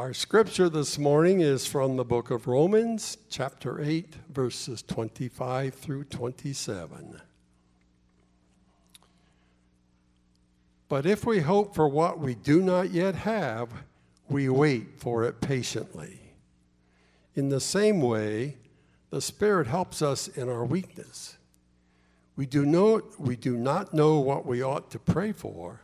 Our scripture this morning is from the book of Romans, chapter 8, verses 25 through 27. But if we hope for what we do not yet have, we wait for it patiently. In the same way, the Spirit helps us in our weakness. We do, know, we do not know what we ought to pray for,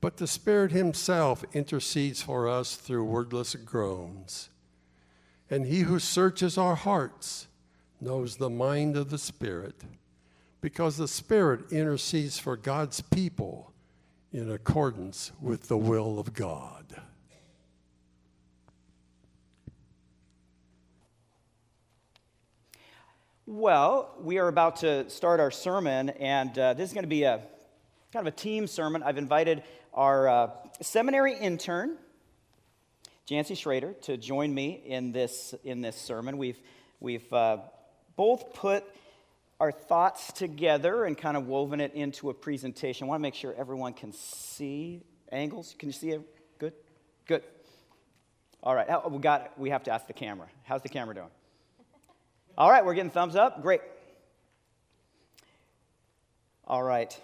but the Spirit Himself intercedes for us through wordless groans. And He who searches our hearts knows the mind of the Spirit, because the Spirit intercedes for God's people in accordance with the will of God. Well, we are about to start our sermon, and uh, this is going to be a kind of a team sermon. I've invited our uh, seminary intern, Jancy Schrader, to join me in this in this sermon. We've we've uh, both put our thoughts together and kind of woven it into a presentation. I want to make sure everyone can see angles. Can you see it? Good? Good. All right. We got we have to ask the camera. How's the camera doing? All right, we're getting thumbs up. Great. All right.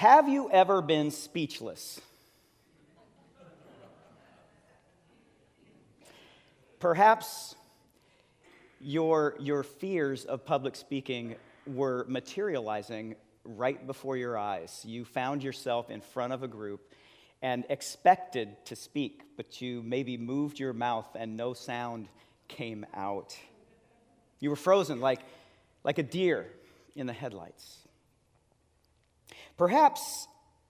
Have you ever been speechless? Perhaps your, your fears of public speaking were materializing right before your eyes. You found yourself in front of a group and expected to speak, but you maybe moved your mouth and no sound came out. You were frozen like, like a deer in the headlights. Perhaps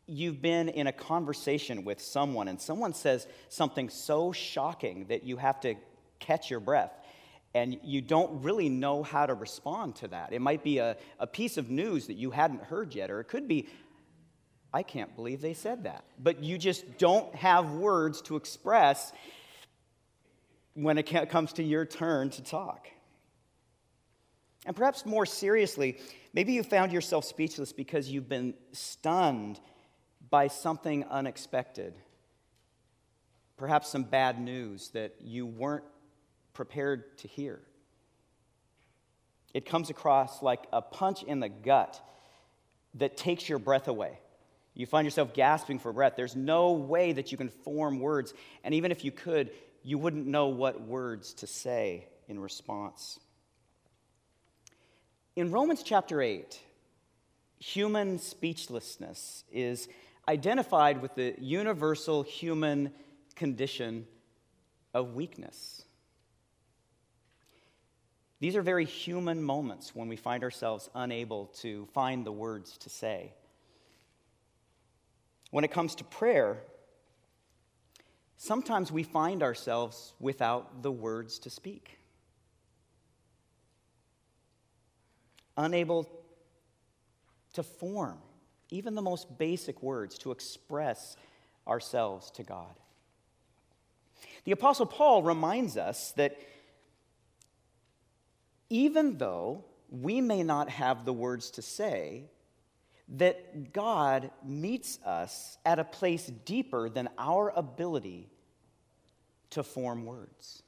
you've been in a conversation with someone and someone says something so shocking that you have to catch your breath and you don't really know how to respond to that. It might be a, a piece of news that you hadn't heard yet, or it could be, I can't believe they said that. But you just don't have words to express when it comes to your turn to talk. And perhaps more seriously, maybe you found yourself speechless because you've been stunned by something unexpected. Perhaps some bad news that you weren't prepared to hear. It comes across like a punch in the gut that takes your breath away. You find yourself gasping for breath. There's no way that you can form words. And even if you could, you wouldn't know what words to say in response. In Romans chapter 8, human speechlessness is identified with the universal human condition of weakness. These are very human moments when we find ourselves unable to find the words to say. When it comes to prayer, sometimes we find ourselves without the words to speak, unable to form even the most basic words to express ourselves to God. The Apostle Paul reminds us that even though we may not have the words to say, that God meets us at a place deeper than our ability to form words.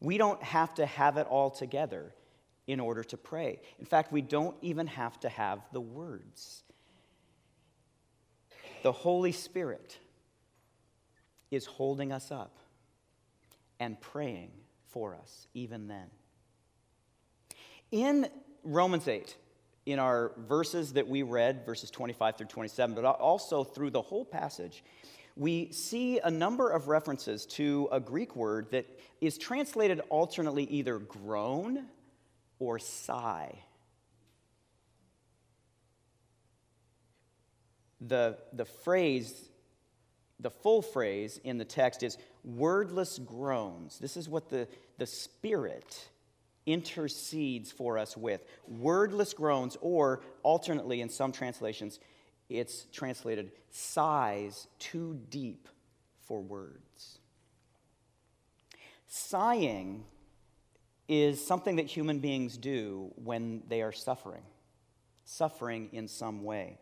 We don't have to have it all together in order to pray. In fact, we don't even have to have the words. The Holy Spirit is holding us up and praying for us even then. In Romans 8, in our verses that we read, verses 25 through 27, but also through the whole passage, we see a number of references to a Greek word that is translated alternately either groan or sigh. The, the phrase the full phrase in the text is wordless groans. This is what the, the Spirit intercedes for us with wordless groans, or alternately in some translations, it's translated sighs too deep for words. Sighing is something that human beings do when they are suffering, suffering in some way.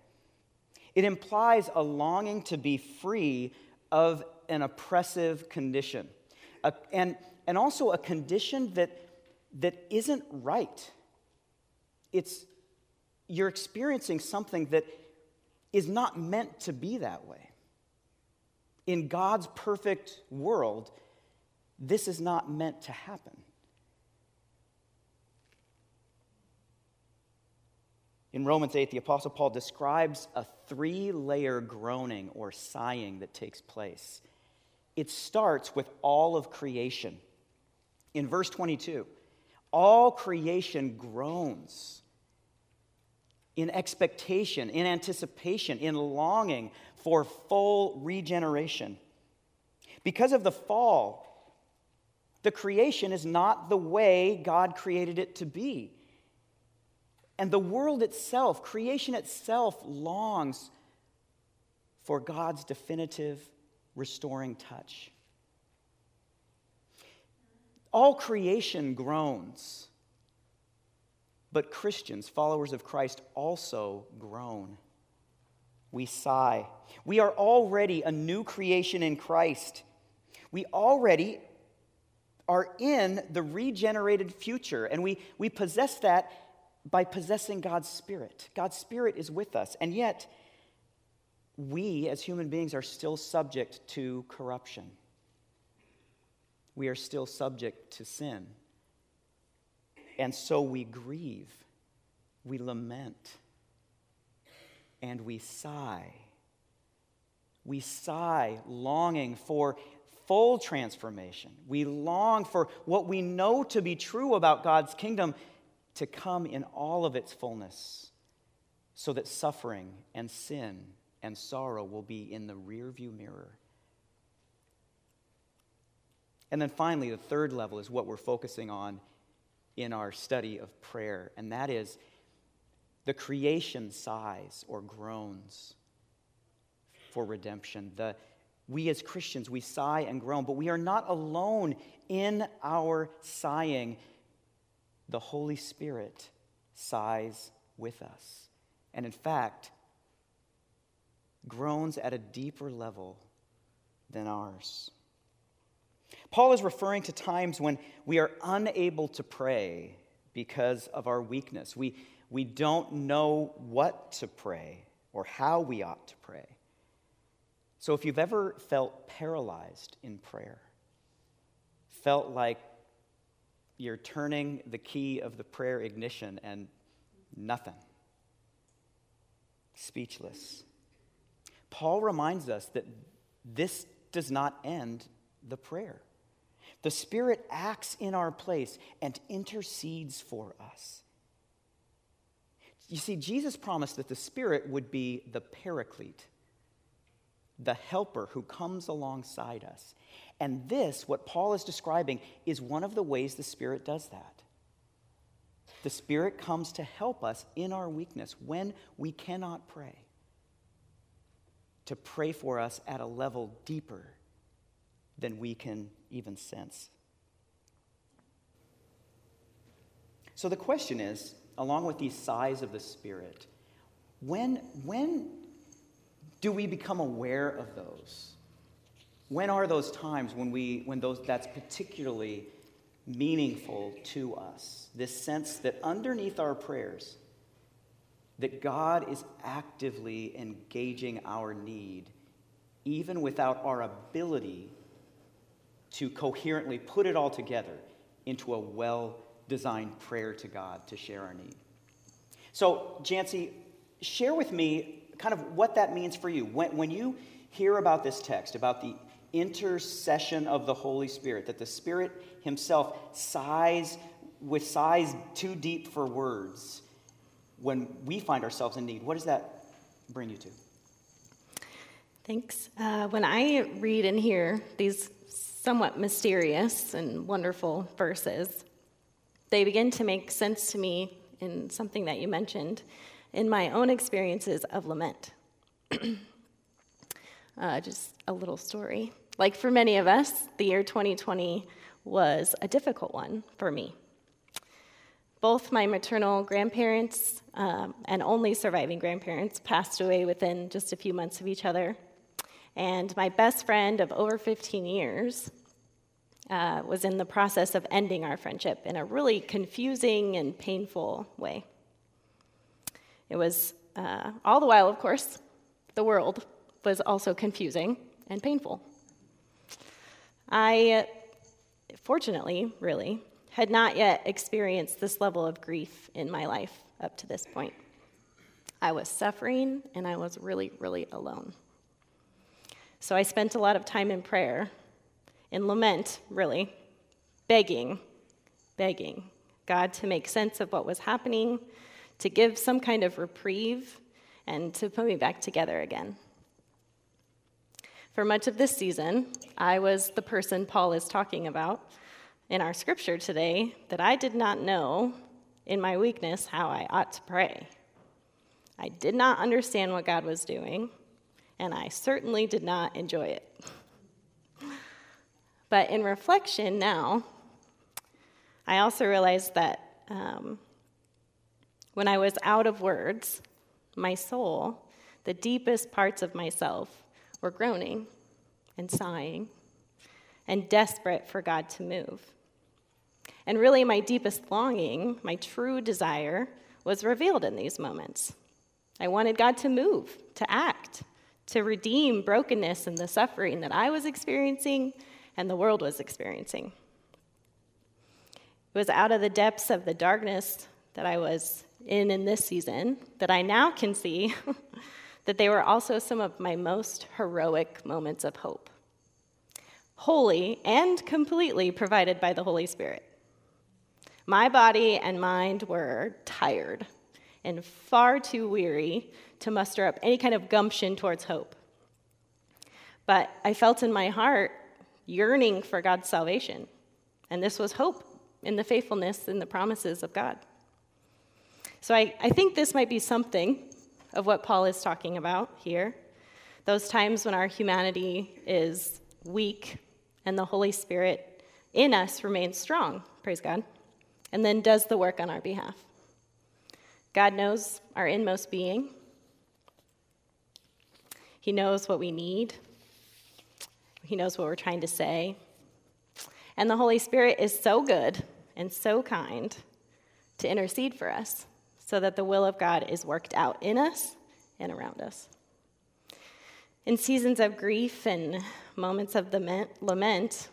It implies a longing to be free of an oppressive condition, a, and, and also a condition that, that isn't right. It's, you're experiencing something that is not meant to be that way. In God's perfect world, this is not meant to happen. In Romans 8, the Apostle Paul describes a three layer groaning or sighing that takes place. It starts with all of creation. In verse 22, all creation groans in expectation, in anticipation, in longing for full regeneration. Because of the fall, the creation is not the way God created it to be. And the world itself, creation itself, longs for God's definitive restoring touch. All creation groans, but Christians, followers of Christ, also groan. We sigh. We are already a new creation in Christ. We already are in the regenerated future, and we, we possess that by possessing God's Spirit. God's Spirit is with us, and yet we as human beings are still subject to corruption. We are still subject to sin. And so we grieve, we lament, and we sigh. We sigh, longing for full transformation. We long for what we know to be true about God's kingdom to come in all of its fullness so that suffering and sin and sorrow will be in the rearview mirror. And then finally, the third level is what we're focusing on in our study of prayer, and that is the creation sighs or groans for redemption. The, we as Christians, we sigh and groan, but we are not alone in our sighing the Holy Spirit sighs with us. And in fact, groans at a deeper level than ours. Paul is referring to times when we are unable to pray because of our weakness. We, we don't know what to pray or how we ought to pray. So if you've ever felt paralyzed in prayer, felt like you're turning the key of the prayer ignition and nothing. Speechless. Paul reminds us that this does not end the prayer. The Spirit acts in our place and intercedes for us. You see, Jesus promised that the Spirit would be the paraclete, the helper who comes alongside us. And this, what Paul is describing, is one of the ways the Spirit does that. The Spirit comes to help us in our weakness when we cannot pray, to pray for us at a level deeper than we can even sense. So the question is, along with these sighs of the Spirit, when, when do we become aware of those? When are those times when, we, when those, that's particularly meaningful to us? This sense that underneath our prayers, that God is actively engaging our need, even without our ability to coherently put it all together into a well designed prayer to God to share our need. So, Jancy, share with me kind of what that means for you. When, when you hear about this text, about the intercession of the Holy Spirit, that the Spirit Himself sighs with sighs too deep for words when we find ourselves in need. What does that bring you to? Thanks. Uh, when I read and hear these somewhat mysterious and wonderful verses, they begin to make sense to me in something that you mentioned in my own experiences of lament. uh, just a little story. Like for many of us, the year 2020 was a difficult one for me. Both my maternal grandparents um, and only surviving grandparents passed away within just a few months of each other. And my best friend of over 15 years uh, was in the process of ending our friendship in a really confusing and painful way. It was, uh, all the while, of course, the world was also confusing and painful. I, fortunately, really, had not yet experienced this level of grief in my life up to this point. I was suffering and I was really, really alone. So I spent a lot of time in prayer, in lament, really, begging, begging God to make sense of what was happening, to give some kind of reprieve, and to put me back together again. For much of this season, I was the person Paul is talking about in our scripture today that I did not know in my weakness how I ought to pray. I did not understand what God was doing, and I certainly did not enjoy it. But in reflection now, I also realized that um, when I was out of words, my soul, the deepest parts of myself, were groaning and sighing and desperate for God to move. And really, my deepest longing, my true desire, was revealed in these moments. I wanted God to move, to act, to redeem brokenness and the suffering that I was experiencing and the world was experiencing. It was out of the depths of the darkness that I was in in this season that I now can see that they were also some of my most heroic moments of hope. Wholly and completely provided by the Holy Spirit. My body and mind were tired and far too weary to muster up any kind of gumption towards hope. But I felt in my heart yearning for God's salvation, and this was hope in the faithfulness and the promises of God. So I, I think this might be something of what Paul is talking about here. Those times when our humanity is weak and the Holy Spirit in us remains strong, praise God and then does the work on our behalf. God knows our inmost being, He knows what we need, He knows what we're trying to say. And the Holy Spirit is so good and so kind to intercede for us so that the will of God is worked out in us and around us. In seasons of grief and moments of lament,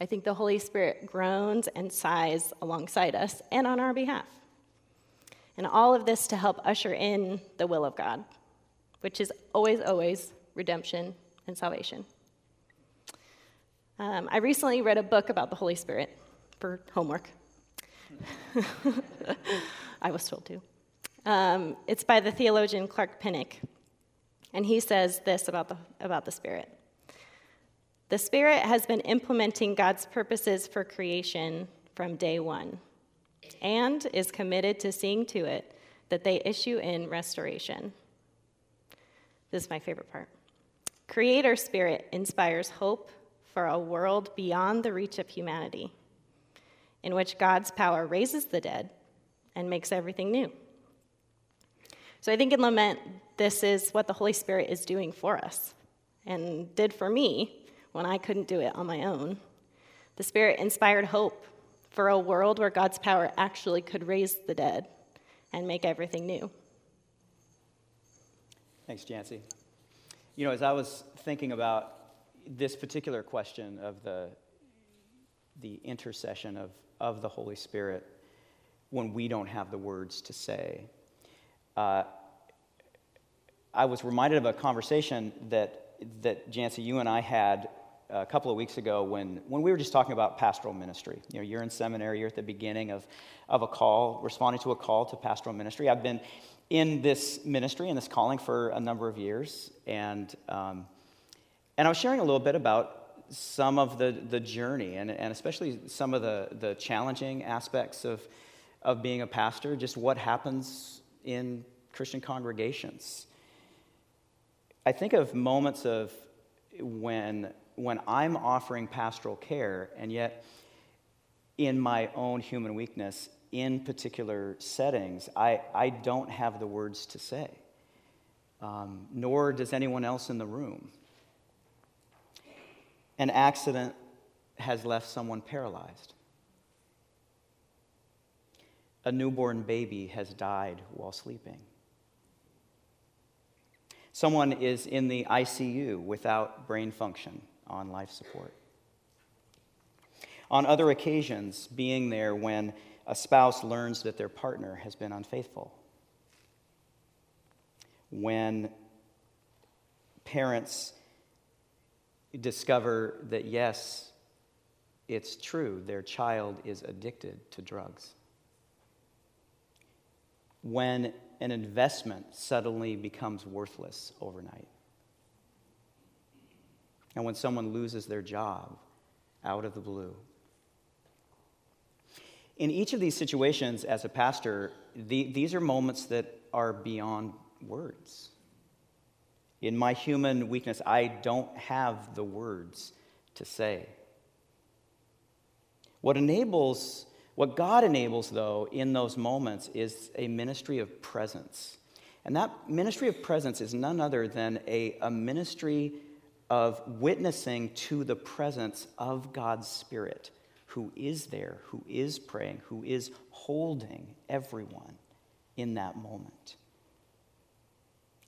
I think the Holy Spirit groans and sighs alongside us and on our behalf. And all of this to help usher in the will of God, which is always, always redemption and salvation. Um, I recently read a book about the Holy Spirit for homework. I was told to. Um, it's by the theologian Clark Pinnock. And he says this about the, about the Spirit the Spirit has been implementing God's purposes for creation from day one and is committed to seeing to it that they issue in restoration. This is my favorite part. Creator Spirit inspires hope for a world beyond the reach of humanity, in which God's power raises the dead and makes everything new. So I think in Lament, this is what the Holy Spirit is doing for us and did for me when I couldn't do it on my own. The Spirit inspired hope for a world where God's power actually could raise the dead and make everything new. Thanks, Jancy. You know, as I was thinking about this particular question of the, the intercession of, of the Holy Spirit when we don't have the words to say, uh, I was reminded of a conversation that, that Jancy, you and I had a couple of weeks ago when, when we were just talking about pastoral ministry. You know, you're in seminary, you're at the beginning of, of a call, responding to a call to pastoral ministry. I've been in this ministry and this calling for a number of years, and, um, and I was sharing a little bit about some of the, the journey and, and especially some of the, the challenging aspects of, of being a pastor, just what happens in Christian congregations. I think of moments of when when I'm offering pastoral care, and yet in my own human weakness, in particular settings, I, I don't have the words to say, um, nor does anyone else in the room. An accident has left someone paralyzed. A newborn baby has died while sleeping. Someone is in the ICU without brain function on life support. On other occasions, being there when a spouse learns that their partner has been unfaithful. When parents discover that, yes, it's true, their child is addicted to drugs. When an investment suddenly becomes worthless overnight. And when someone loses their job out of the blue. In each of these situations, as a pastor, the, these are moments that are beyond words. In my human weakness, I don't have the words to say. What enables, what God enables, though, in those moments is a ministry of presence. And that ministry of presence is none other than a, a ministry of witnessing to the presence of God's Spirit who is there, who is praying, who is holding everyone in that moment.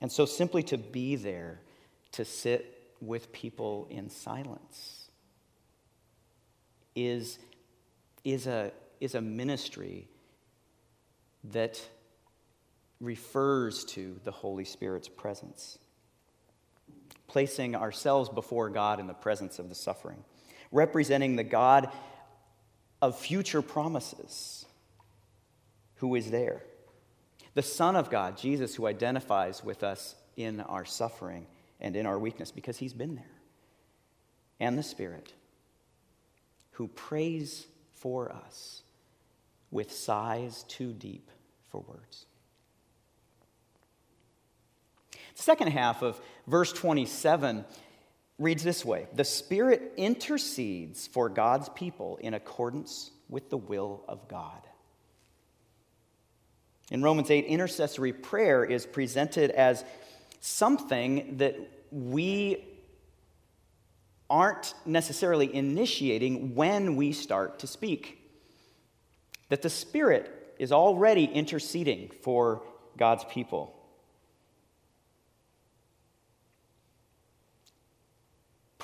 And so, simply to be there, to sit with people in silence, is, is, a, is a ministry that refers to the Holy Spirit's presence, placing ourselves before God in the presence of the suffering, representing the God of future promises who is there. The Son of God, Jesus, who identifies with us in our suffering and in our weakness because he's been there. And the Spirit, who prays for us with sighs too deep for words. The second half of verse 27 reads this way The Spirit intercedes for God's people in accordance with the will of God. In Romans 8, intercessory prayer is presented as something that we aren't necessarily initiating when we start to speak. That the Spirit is already interceding for God's people.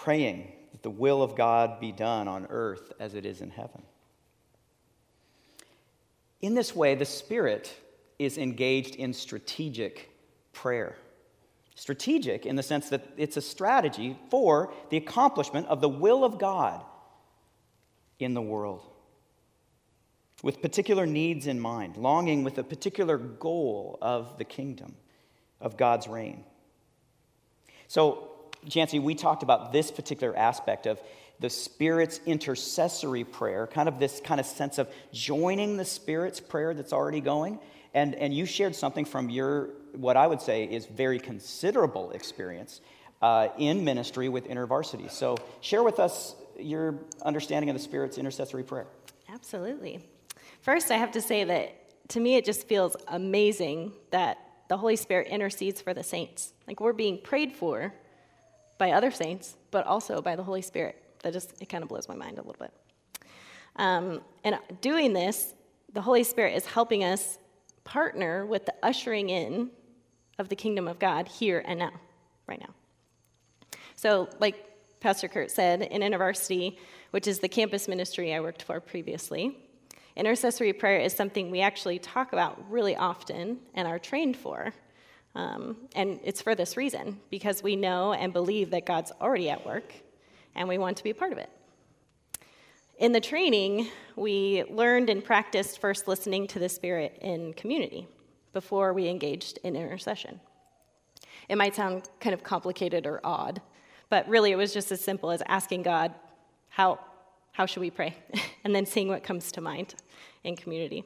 praying that the will of God be done on earth as it is in heaven. In this way, the Spirit is engaged in strategic prayer. Strategic in the sense that it's a strategy for the accomplishment of the will of God in the world. With particular needs in mind, longing with a particular goal of the kingdom, of God's reign. So, Jancy, we talked about this particular aspect of the Spirit's intercessory prayer, kind of this kind of sense of joining the Spirit's prayer that's already going. And, and you shared something from your, what I would say is very considerable experience uh, in ministry with InterVarsity. So share with us your understanding of the Spirit's intercessory prayer. Absolutely. First, I have to say that to me, it just feels amazing that the Holy Spirit intercedes for the saints. Like we're being prayed for by other saints, but also by the Holy Spirit. That just, it kind of blows my mind a little bit. Um, and doing this, the Holy Spirit is helping us partner with the ushering in of the kingdom of God here and now, right now. So, like Pastor Kurt said, in InterVarsity, which is the campus ministry I worked for previously, intercessory prayer is something we actually talk about really often and are trained for. Um, and it's for this reason because we know and believe that God's already at work and we want to be part of it. In the training, we learned and practiced first listening to the Spirit in community before we engaged in intercession. It might sound kind of complicated or odd, but really it was just as simple as asking God, how, how should we pray? and then seeing what comes to mind in community.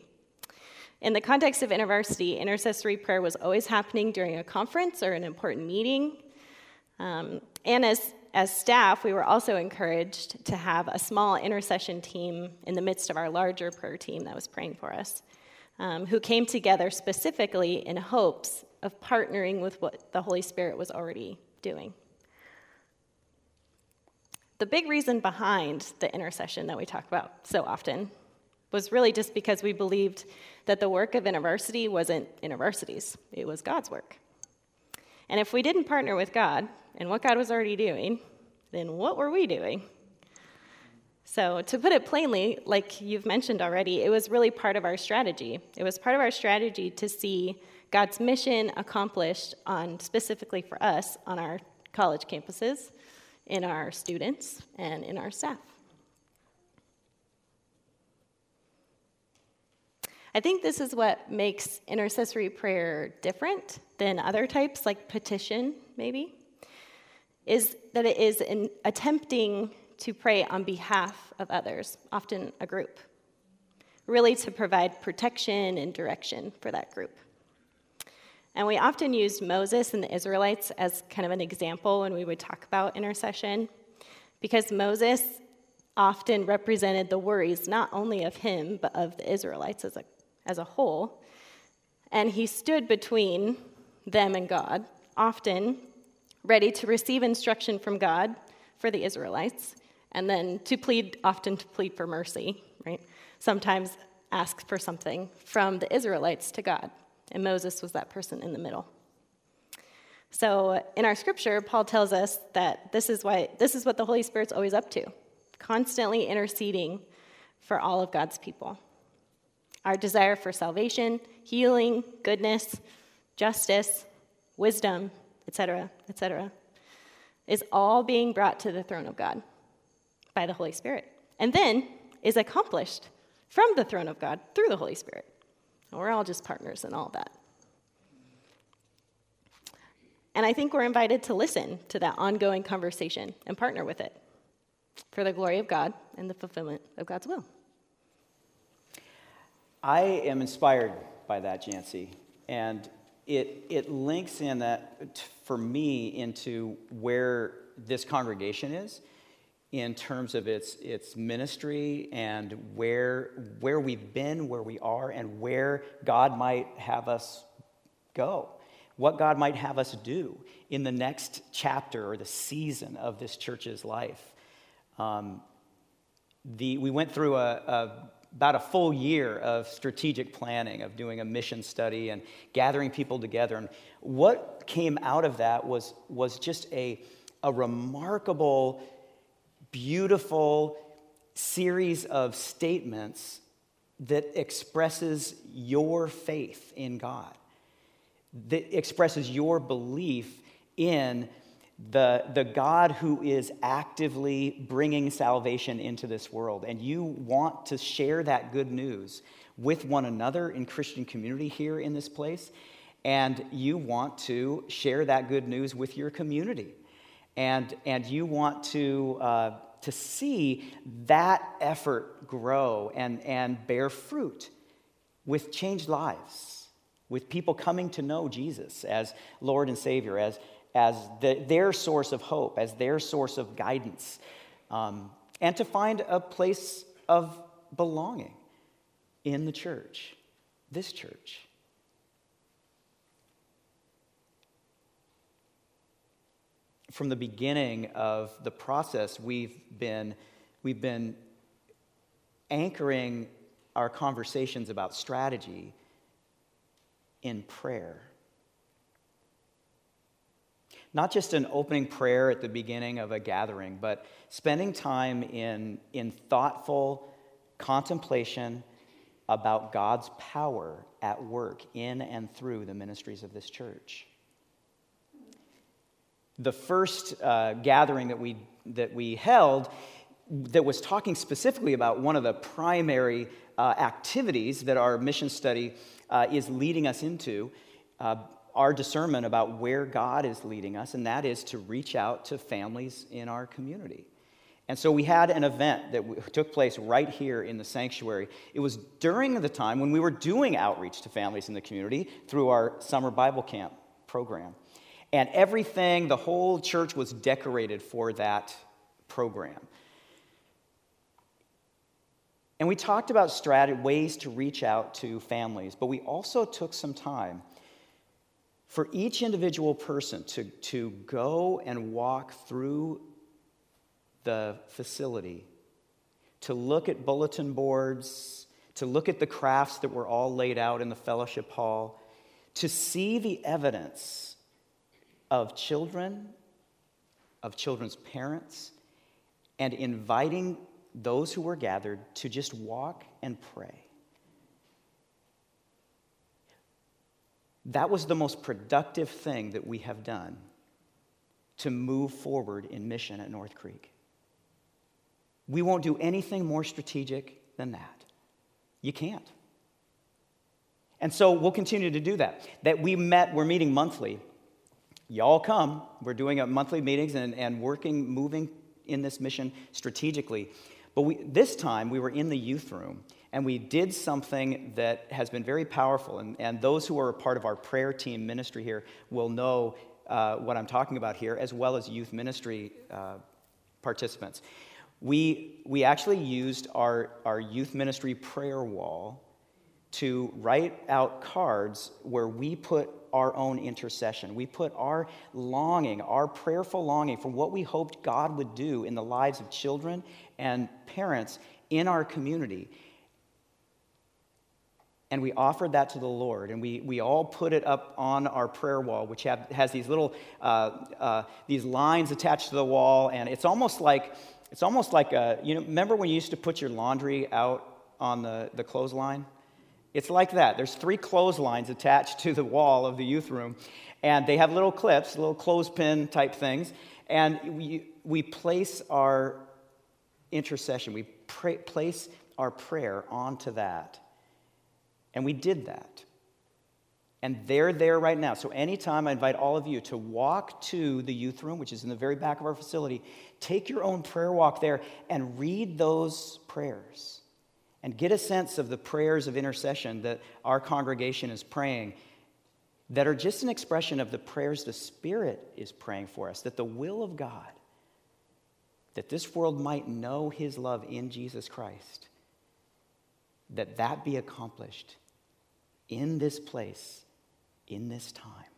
In the context of InterVarsity, intercessory prayer was always happening during a conference or an important meeting. Um, and as, As staff, we were also encouraged to have a small intercession team in the midst of our larger prayer team that was praying for us, um, who came together specifically in hopes of partnering with what the Holy Spirit was already doing. The big reason behind the intercession that we talk about so often was really just because we believed that the work of InterVarsity wasn't InterVarsity's, it was God's work. And if we didn't partner with God and what God was already doing, then what were we doing? So, to put it plainly, like you've mentioned already, it was really part of our strategy. It was part of our strategy to see God's mission accomplished on specifically for us on our college campuses, in our students, and in our staff. I think this is what makes intercessory prayer different than other types, like petition, maybe, is that it is in attempting to pray on behalf of others, often a group, really to provide protection and direction for that group. And we often used Moses and the Israelites as kind of an example when we would talk about intercession, because Moses often represented the worries not only of him, but of the Israelites as a as a whole, and he stood between them and God, often ready to receive instruction from God for the Israelites, and then to plead, often to plead for mercy, right? Sometimes ask for something from the Israelites to God. And Moses was that person in the middle. So in our scripture, Paul tells us that this is why this is what the Holy Spirit's always up to, constantly interceding for all of God's people. Our desire for salvation, healing, goodness, justice, wisdom, etc., etc., is all being brought to the throne of God by the Holy Spirit, and then is accomplished from the throne of God through the Holy Spirit. We're all just partners in all that. And I think we're invited to listen to that ongoing conversation and partner with it for the glory of God and the fulfillment of God's will. I am inspired by that, Jancy, and it, it links in that for me into where this congregation is in terms of its, its ministry and where, where we've been, where we are, and where God might have us go, what God might have us do in the next chapter or the season of this church's life. Um, the, we went through a, a about a full year of strategic planning, of doing a mission study and gathering people together. And what came out of that was, was just a, a remarkable, beautiful series of statements that expresses your faith in God, that expresses your belief in the, the God who is actively bringing salvation into this world. And you want to share that good news with one another in Christian community here in this place. And you want to share that good news with your community. And, and you want to, uh, to see that effort grow and, and bear fruit with changed lives, with people coming to know Jesus as Lord and Savior, as, as the, their source of hope, as their source of guidance, um, and to find a place of belonging in the church, this church. From the beginning of the process, we've been, we've been anchoring our conversations about strategy in prayer. Not just an opening prayer at the beginning of a gathering, but spending time in, in thoughtful contemplation about God's power at work in and through the ministries of this church. The first uh, gathering that we, that we held that was talking specifically about one of the primary uh, activities that our mission study uh, is leading us into uh, our discernment about where God is leading us, and that is to reach out to families in our community. And so we had an event that took place right here in the sanctuary. It was during the time when we were doing outreach to families in the community through our summer Bible camp program. And everything, the whole church was decorated for that program. And we talked about strat- ways to reach out to families, but we also took some time for each individual person to, to go and walk through the facility, to look at bulletin boards, to look at the crafts that were all laid out in the fellowship hall, to see the evidence of children, of children's parents, and inviting those who were gathered to just walk and pray. That was the most productive thing that we have done to move forward in mission at North Creek. We won't do anything more strategic than that. You can't. And so we'll continue to do that. That we met, we're meeting monthly. Y'all come. We're doing monthly meetings and, and working, moving in this mission strategically. But we, this time we were in the youth room and we did something that has been very powerful. And, and those who are a part of our prayer team ministry here will know uh, what I'm talking about here, as well as youth ministry uh, participants. We, we actually used our, our youth ministry prayer wall to write out cards where we put our own intercession. We put our longing, our prayerful longing for what we hoped God would do in the lives of children and parents in our community. And we offered that to the Lord, and we, we all put it up on our prayer wall, which have, has these little uh, uh, these lines attached to the wall, and it's almost like it's almost like a, you know remember when you used to put your laundry out on the, the clothesline? It's like that. There's three clotheslines attached to the wall of the youth room, and they have little clips, little clothespin type things, and we, we place our intercession, we pray, place our prayer onto that. And we did that. And they're there right now. So, anytime I invite all of you to walk to the youth room, which is in the very back of our facility, take your own prayer walk there and read those prayers and get a sense of the prayers of intercession that our congregation is praying that are just an expression of the prayers the Spirit is praying for us, that the will of God that this world might know his love in Jesus Christ, that that be accomplished in this place, in this time.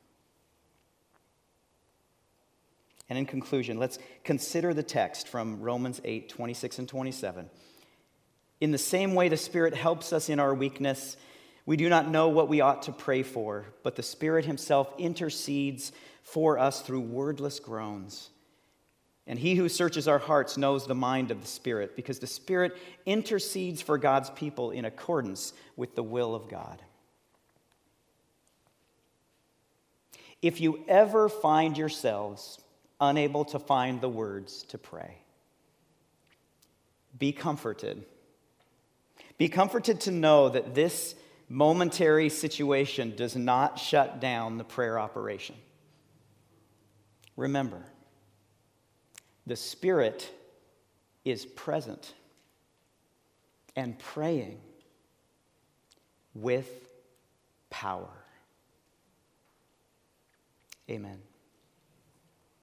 And in conclusion, let's consider the text from Romans 8 26 and 27. In the same way, the Spirit helps us in our weakness. We do not know what we ought to pray for, but the Spirit Himself intercedes for us through wordless groans. And he who searches our hearts knows the mind of the Spirit, because the Spirit intercedes for God's people in accordance with the will of God. If you ever find yourselves unable to find the words to pray, be comforted. Be comforted to know that this momentary situation does not shut down the prayer operation. Remember, the Spirit is present and praying with power. Amen.